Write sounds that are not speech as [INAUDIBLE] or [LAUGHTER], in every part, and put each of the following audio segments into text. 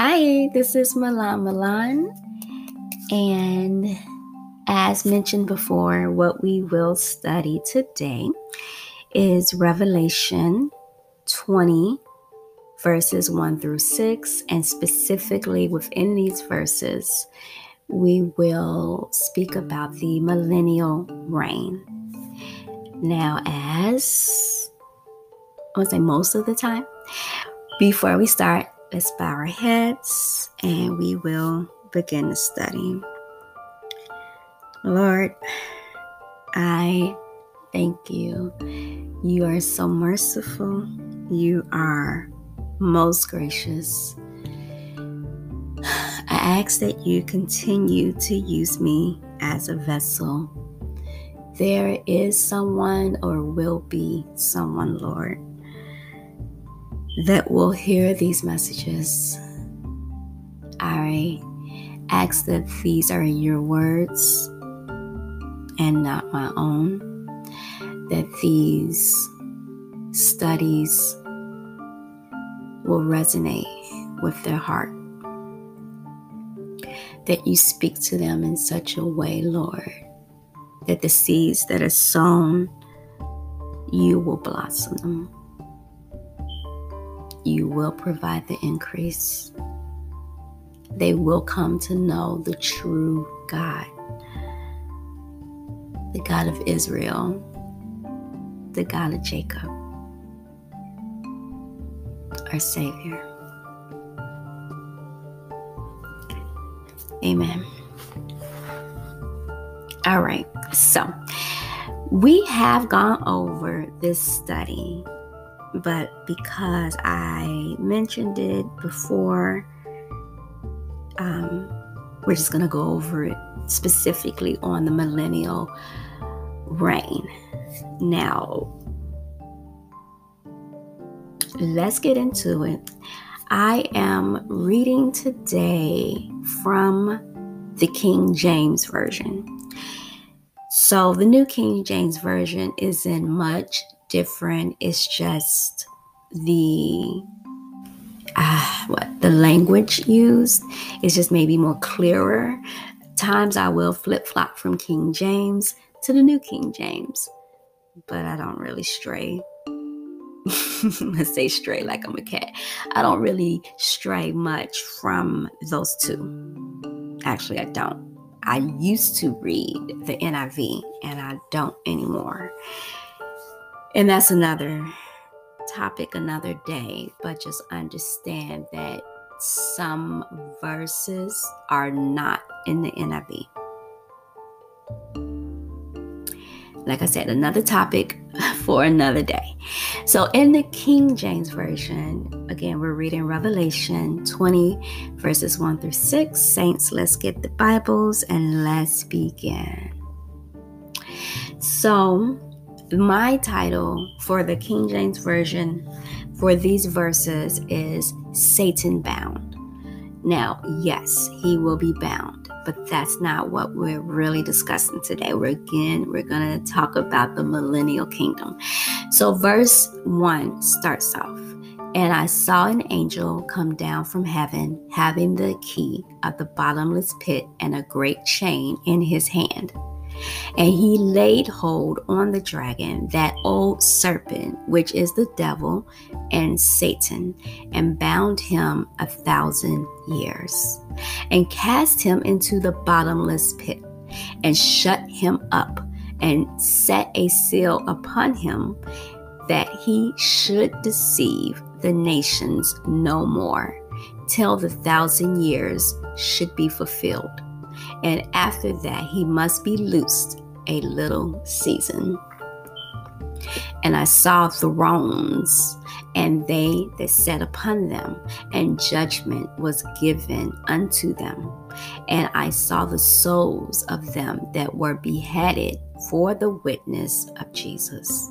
Hi, this is Milan Milan. And as mentioned before, what we will study today is Revelation 20, verses 1 through 6. And specifically within these verses, we will speak about the millennial reign. Now, as I would say most of the time, before we start, let's bow our heads and we will begin the study. Lord, I thank you. You are so merciful. You are most gracious. I ask that you continue to use me as a vessel. There is someone or will be someone, Lord, that will hear these messages. I ask that these are your words and not my own, that these studies will resonate with their heart, that you speak to them in such a way, Lord, that the seeds that are sown, you will blossom them you will provide the increase. They will come to know the true God, the God of Israel, the God of Jacob, our Savior. Amen. All right, so we have gone over this study but because I mentioned it before, um, we're just going to go over it specifically on the millennial reign. Now, let's get into it. I am reading today from the King James Version. So, the New King James Version is in much different. It's just the uh, what the language used is just maybe more clearer. Times I will flip flop from King James to the New King James, but I don't really stray. [LAUGHS] Let's say stray like I'm a cat. I don't really stray much from those two. Actually, I don't. I used to read the NIV and I don't anymore. And that's another topic, another day. But just understand that some verses are not in the NIV. Like I said, another topic [LAUGHS] for another day. So, in the King James Version, again, we're reading Revelation 20, verses 1 through 6. Saints, let's get the Bibles and let's begin. So, my title for the King James Version for these verses is Satan Bound. Now, yes, he will be bound, but that's not what we're really discussing today. We're again, we're going to talk about the millennial kingdom. So, verse 1 starts off And I saw an angel come down from heaven, having the key of the bottomless pit and a great chain in his hand. And he laid hold on the dragon, that old serpent, which is the devil and Satan, and bound him a thousand years, and cast him into the bottomless pit, and shut him up, and set a seal upon him, that he should deceive the nations no more, till the thousand years should be fulfilled and after that he must be loosed a little season. And I saw thrones, and they that sat upon them, and judgment was given unto them. And I saw the souls of them that were beheaded for the witness of Jesus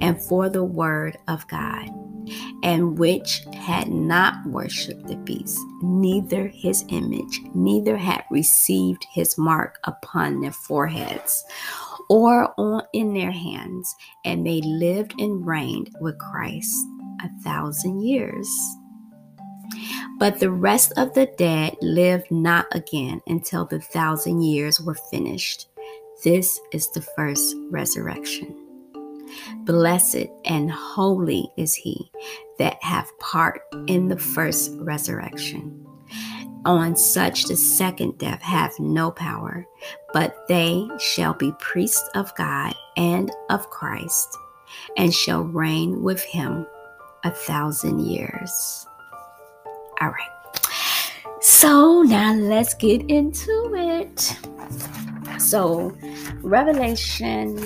and for the word of God and which had not worshipped the beast, neither his image, neither had received his mark upon their foreheads or on in their hands, and they lived and reigned with Christ a thousand years. But the rest of the dead lived not again until the thousand years were finished. This is the first resurrection. Blessed and holy is he that hath part in the first resurrection. On such the second death hath no power, but they shall be priests of God and of Christ, and shall reign with him a thousand years. All right. So now let's get into it. So, Revelation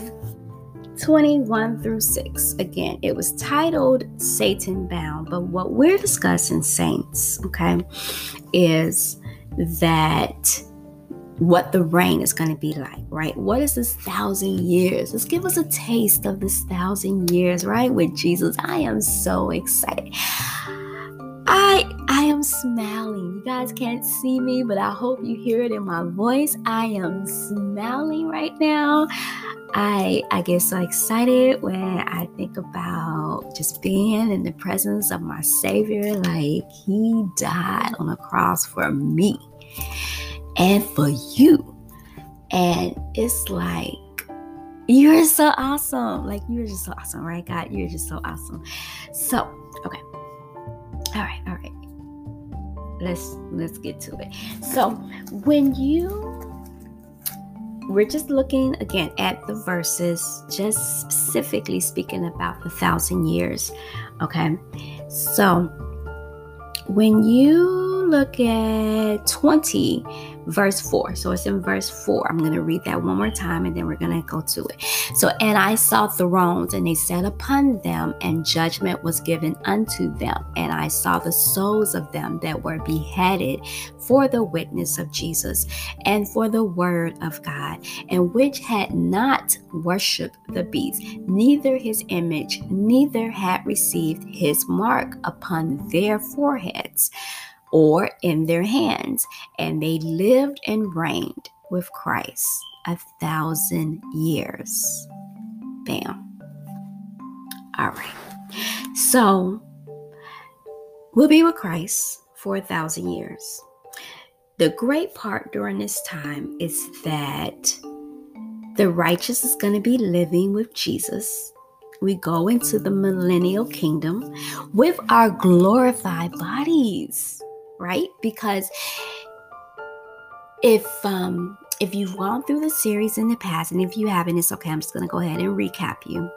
21 through 6. Again, it was titled Satan Bound, but what we're discussing, saints, okay, is that what the reign is going to be like, right? What is this thousand years? Let's give us a taste of this thousand years, right? With Jesus. I am so excited. Smiling. You guys can't see me, but I hope you hear it in my voice. I am smiling right now. I I get so excited when I think about just being in the presence of my Savior. Like He died on the cross for me and for you. And it's like, you're so awesome. Like, you're just so awesome, right, God? You're just so awesome. So, okay. All right, all right. Let's let's get to it. So, when you we're just looking again at the verses, just specifically speaking about the thousand years. Okay. So when you look at 20 verse 4. So it's in verse 4. I'm going to read that one more time and then we're going to go to it. So, and I saw thrones and they sat upon them, and judgment was given unto them. And I saw the souls of them that were beheaded for the witness of Jesus and for the word of God, and which had not worshiped the beast, neither his image, neither had received his mark upon their foreheads or in their hands, and they lived and reigned with Christ a thousand years. Bam. All right. So we'll be with Christ for a thousand years. The great part during this time is that the righteous is going to be living with Jesus. We go into the millennial kingdom with our glorified bodies right? Because if um if you've gone through the series in the past, and if you haven't, it's okay. I'm just gonna go ahead and recap you.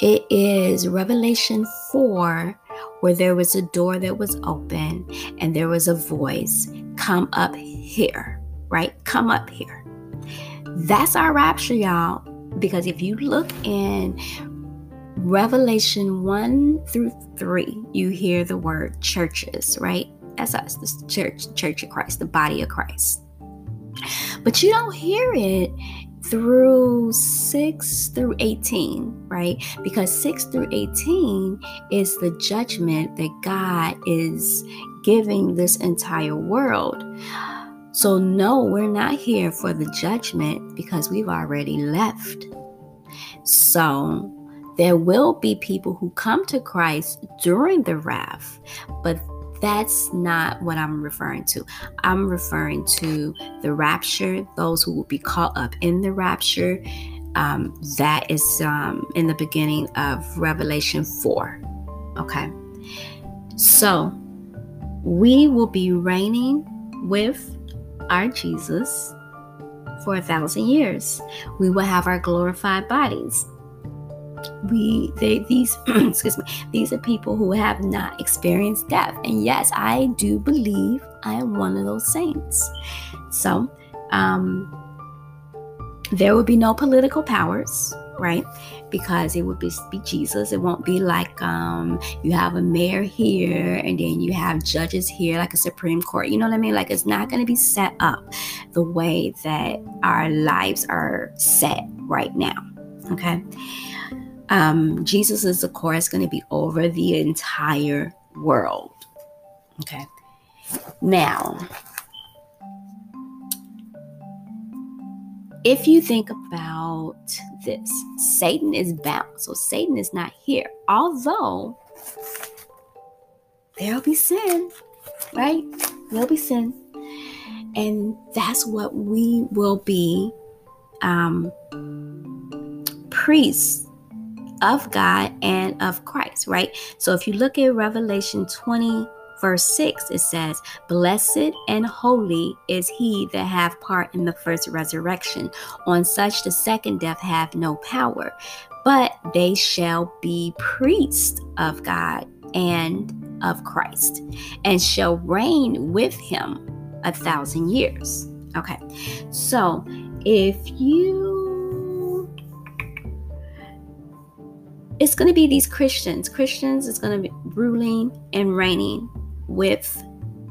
It is Revelation 4 where there was a door that was open and there was a voice, Come up here, right? Come up here. That's our rapture, y'all. Because if you look in Revelation 1 through 3, you hear the word churches, right? That's us, the church, church of Christ, the body of Christ. But you don't hear it through 6 through 18, right? Because 6 through 18 is the judgment that God is giving this entire world. So, no, we're not here for the judgment because we've already left. So, there will be people who come to Christ during the wrath, but that's not what I'm referring to. I'm referring to the rapture, those who will be caught up in the rapture. Um, that is um, in the beginning of Revelation 4. Okay. So we will be reigning with our Jesus for a thousand years. We will have our glorified bodies we they these [CLEARS THROAT] excuse me these are people who have not experienced death. And yes i do believe i am one of those saints. So um there will be no political powers right? Because it would be, be jesus. It won't be like um you have a mayor here and then you have judges here like a supreme court. You know what i mean? Like it's not going to be set up the way that our lives are set right now okay um, Jesus is, of course, going to be over the entire world. Okay. Now, if you think about this, Satan is bound. So Satan is not here. Although there'll be sin, right? There'll be sin. And that's what we will be um, priests of God and of Christ, right? So if you look at Revelation 20, verse 6, it says, Blessed and holy is he that hath part in the first resurrection. On such the second death hath no power, but they shall be priests of God and of Christ, and shall reign with him a thousand years. Okay, so if you, it's going to be these Christians. Christians is going to be ruling and reigning with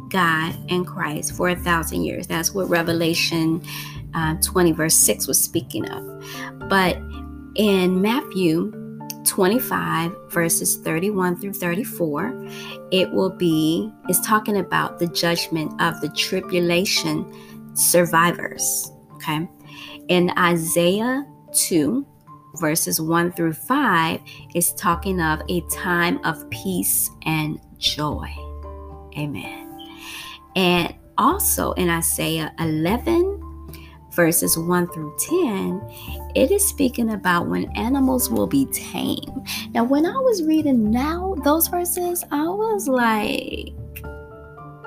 God and Christ for a thousand years. That's what Revelation uh, 20, verse 6 was speaking of. But in Matthew 25 verses 31 through 34 it will be is talking about the judgment of the tribulation survivors okay in isaiah 2 verses 1 through 5 is talking of a time of peace and joy. Amen. And also in isaiah 11 verses 1 through 10, it is speaking about when animals will be tame. Now, when I was reading now those verses, I was like,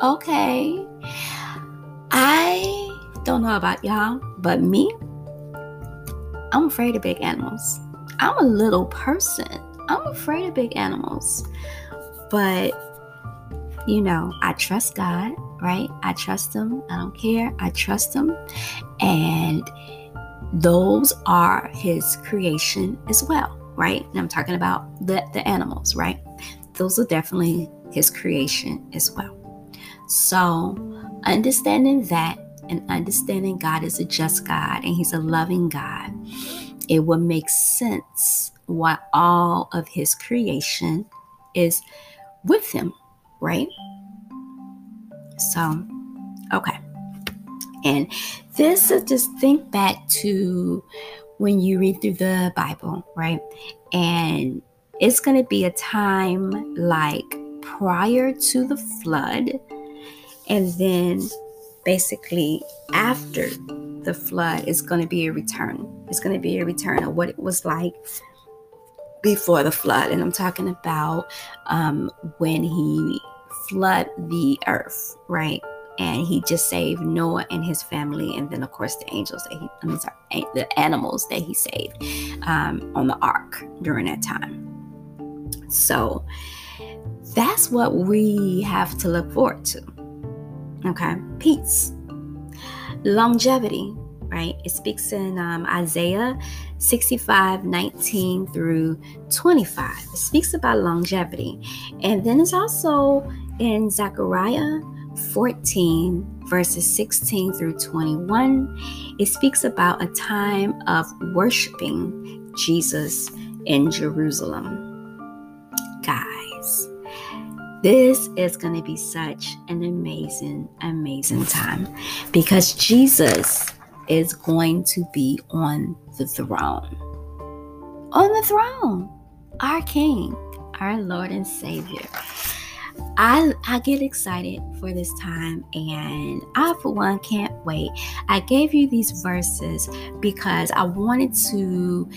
okay, I don't know about y'all, but me, I'm afraid of big animals. I'm a little person. I'm afraid of big animals. But, you know, I trust God right? I trust him. I don't care. I trust him. And those are his creation as well, right? And I'm talking about the, the animals, right? Those are definitely his creation as well. So, understanding that and understanding God is a just God and he's a loving God, it would make sense why all of his creation is with him, right? So, okay. And this is just think back to when you read through the Bible, right? And it's going to be a time like prior to the flood, and then basically after the flood is going to be a return. It's going to be a return of what it was like before the flood. And I'm talking about um, when he flood the earth, right? And he just saved Noah and his family, and then of course the angels that he, I mean, sorry, the animals that he saved um, on the ark during that time. So that's what we have to look forward to. Okay, peace, longevity, right? It speaks in um, Isaiah 65 19 through 25. It speaks about longevity. And then it's also in Zechariah 14, verses 16 through 21, it speaks about a time of worshiping Jesus in Jerusalem. This is going to be such an amazing, amazing time because Jesus is going to be on the throne. On the throne, our King, our Lord and Savior. I I get excited for this time and I for one can't wait. I gave you these verses because I wanted to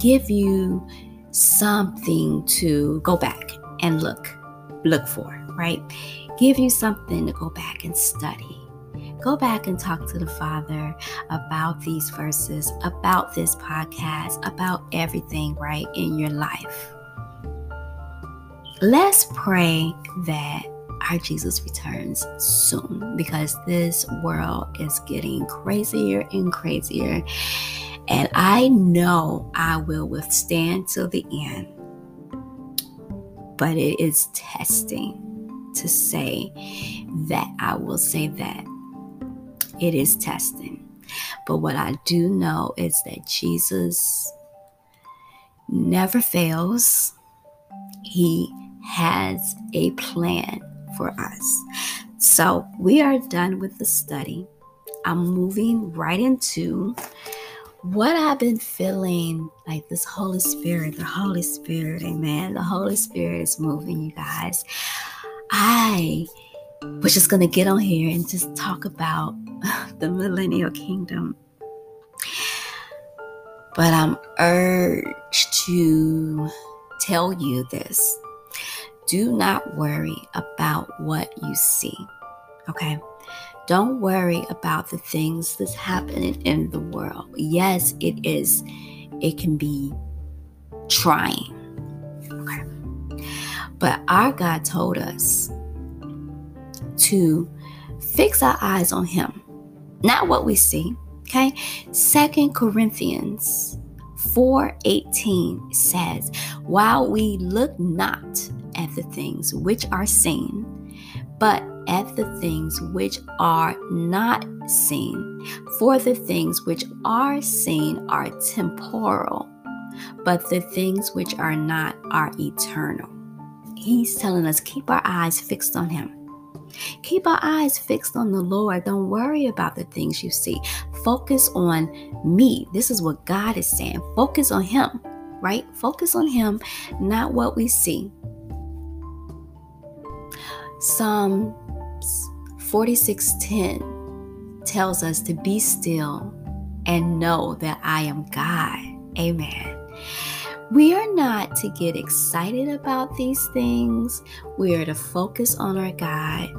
give you something to go back and look look for, right? Give you something to go back and study. Go back and talk to the Father about these verses, about this podcast, about everything, right, in your life. Let's pray that our Jesus returns soon because this world is getting crazier and crazier. And I know I will withstand till the end. But it is testing to say that I will say that. It is testing. But what I do know is that Jesus never fails. He has a plan for us. So we are done with the study. I'm moving right into what I've been feeling like this Holy Spirit, the Holy Spirit, amen. The Holy Spirit is moving, you guys. I we're just going to get on here and just talk about [LAUGHS] the millennial kingdom. But I'm urged to tell you this do not worry about what you see. Okay? Don't worry about the things that's happening in the world. Yes, it is. It can be trying. Okay. But our God told us to fix our eyes on him, not what we see. Okay? Second Corinthians 4:18 says, "While we look not at the things which are seen, but at the things which are not seen. For the things which are seen are temporal, but the things which are not are eternal." He's telling us keep our eyes fixed on him. Keep our eyes fixed on the Lord. Don't worry about the things you see. Focus on me. This is what God is saying. Focus on Him, right? Focus on Him, not what we see. Psalm 46:10 tells us to be still and know that I am God. Amen. We are not to get excited about these things. We are to focus on our God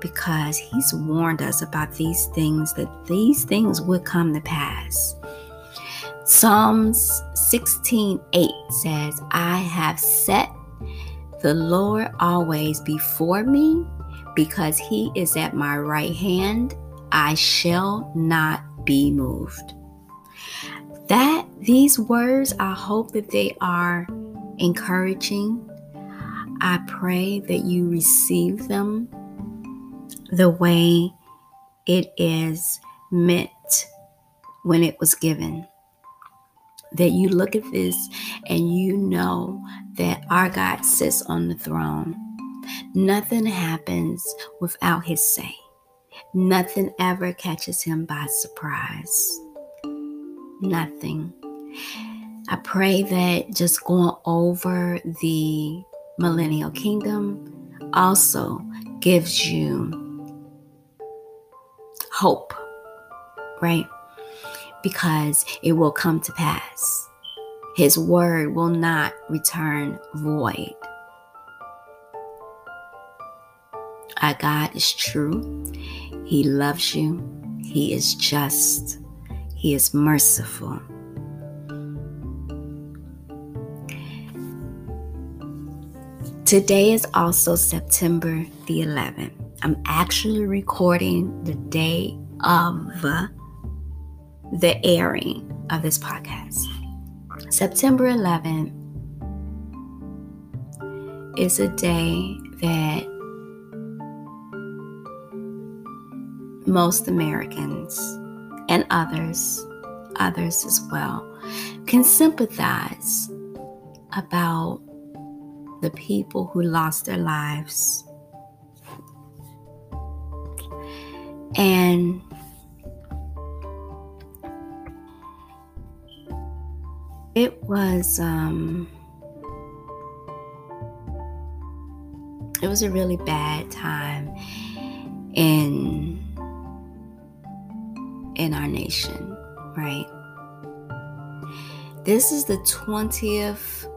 because He's warned us about these things, that these things would come to pass. Psalms 16:8 says, I have set the Lord always before me because He is at my right hand. I shall not be moved that these words, I hope that they are encouraging. I pray that you receive them the way it is meant when it was given. That you look at this and you know that our God sits on the throne. Nothing happens without his say. Nothing ever catches him by surprise nothing. I pray that just going over the millennial kingdom also gives you hope, right? Because it will come to pass. His word will not return void. Our God is true. He loves you. He is just. He is merciful. Today is also September the 11th. I'm actually recording the day of the airing of this podcast. September 11th is a day that most Americans and others, others as well, can sympathize about the people who lost their lives. And it was um it was a really bad time in in our nation, right? This is the 20th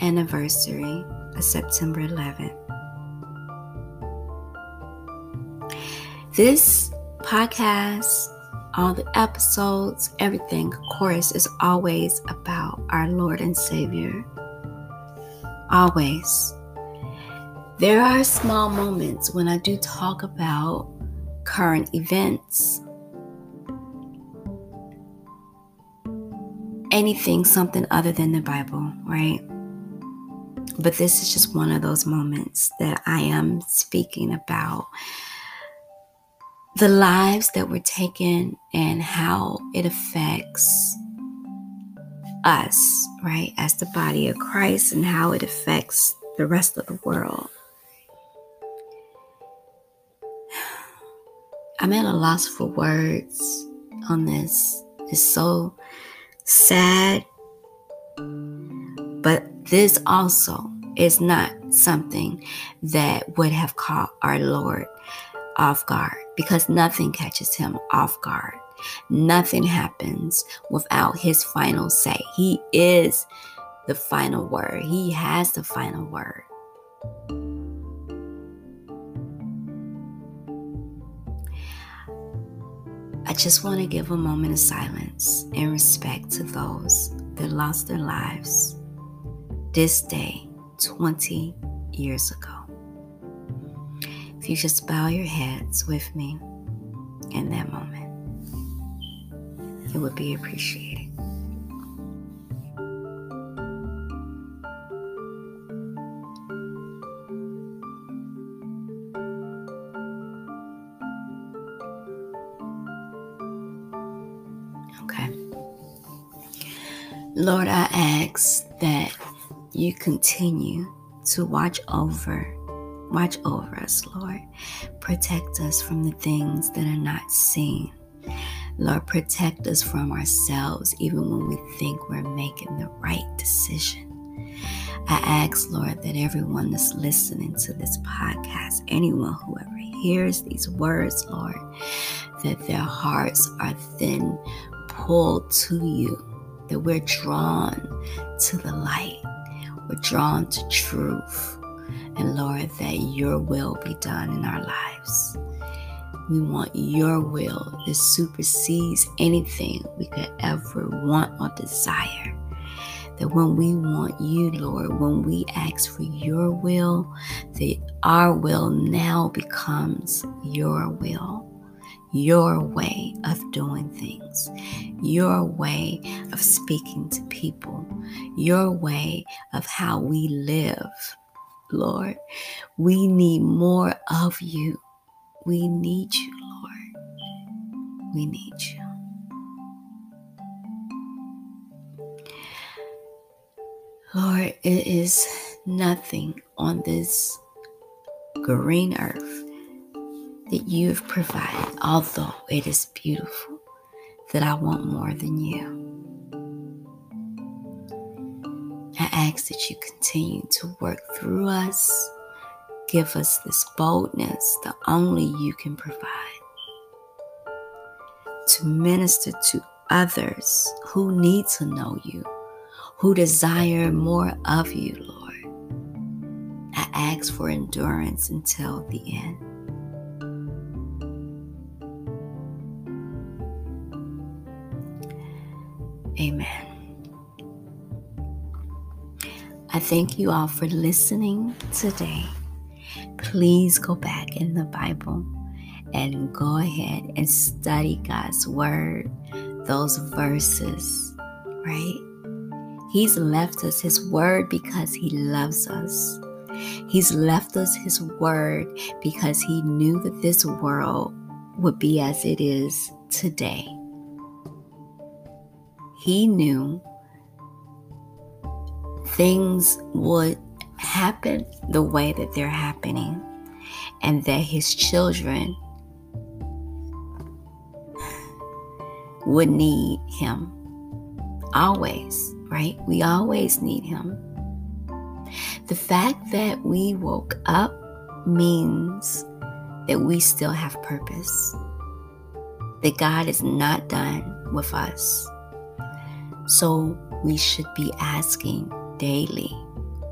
anniversary of September 11th. This podcast, all the episodes, everything, of course, is always about our Lord and Savior. Always. There are small moments when I do talk about current events anything something other than the Bible, right? But this is just one of those moments that I am speaking about the lives that were taken and how it affects us, right, as the body of Christ, and how it affects the rest of the world. I'm at a loss for words on this. It's so sad. But this also is not something that would have caught our Lord off guard because nothing catches him off guard. Nothing happens without his final say. He is the final word, he has the final word. I just want to give a moment of silence in respect to those that lost their lives this day 20 years ago. You just bow your heads with me in that moment, it would be appreciated. Lord, I ask that you continue to watch over watch over us, Lord. Protect us from the things that are not seen. Lord, protect us from ourselves even when we think we're making the right decision. I ask, Lord, that everyone that's listening to this podcast, anyone who ever hears these words, Lord, that their hearts are then pulled to you that we're drawn to the light, we're drawn to truth. And Lord, that your will be done in our lives. We want your will that supersedes anything we could ever want or desire. That when we want you, Lord, when we ask for your will, that our will now becomes your will your way of doing things, your way of speaking to people, your way of how we live. Lord, we need more of you. We need you, Lord. We need you. Lord, it is nothing on this green earth that you've provided, although it is beautiful, that I want more than you. Ask that you continue to work through us, give us this boldness that only you can provide, to minister to others who need to know you, who desire more of you, Lord. I ask for endurance until the end. Amen. I thank you all for listening today. Please go back in the Bible and go ahead and study God's Word, those verses, right? He's left us His Word because He loves us. He's left us His Word because He knew that this world would be as it is today. He knew things would happen the way that they're happening and that his children would need him always, right? We always need him. The fact that we woke up means that we still have purpose, that God is not done with us. So we should be asking daily,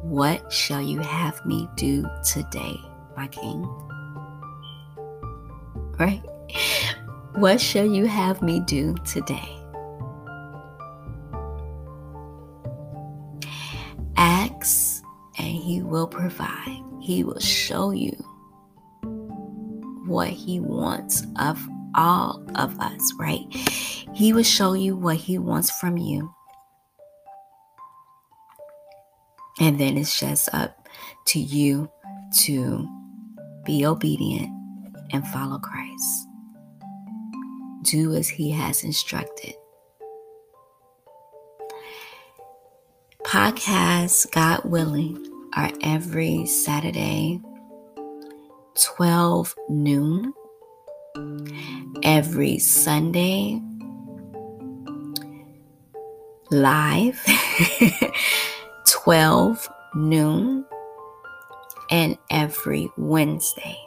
What shall you have me do today, my King? Right? [LAUGHS] What shall you have me do today? Ask and He will provide. He will show you what He wants of all of us, right? He will show you what He wants from you. And then it's just up to you to be obedient and follow Christ. Do as He has instructed. Podcasts, God willing, are every Saturday, 12 noon, every Sunday, live [LAUGHS] 12 noon And every Wednesday,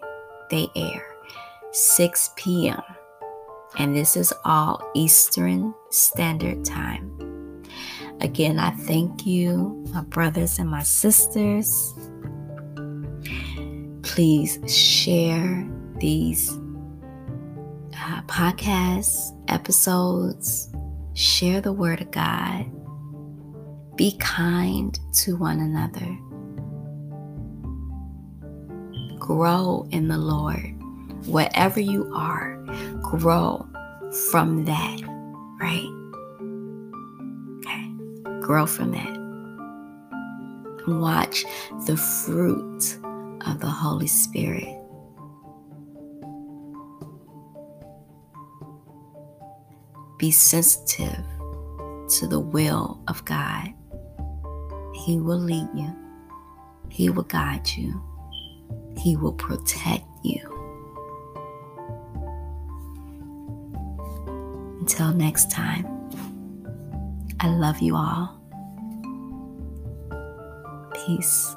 they air 6 p.m. And this is all Eastern Standard Time. Again, I thank you, my brothers and my sisters. Please share these uh, podcast episodes, share the Word of God, be kind to one another, grow in the Lord. Wherever you are, grow from that, right? Okay, grow from that. Watch the fruit of the Holy Spirit Be sensitive to the will of God. He will lead you, He will guide you, He will protect you. Until next time, I love you all. Peace.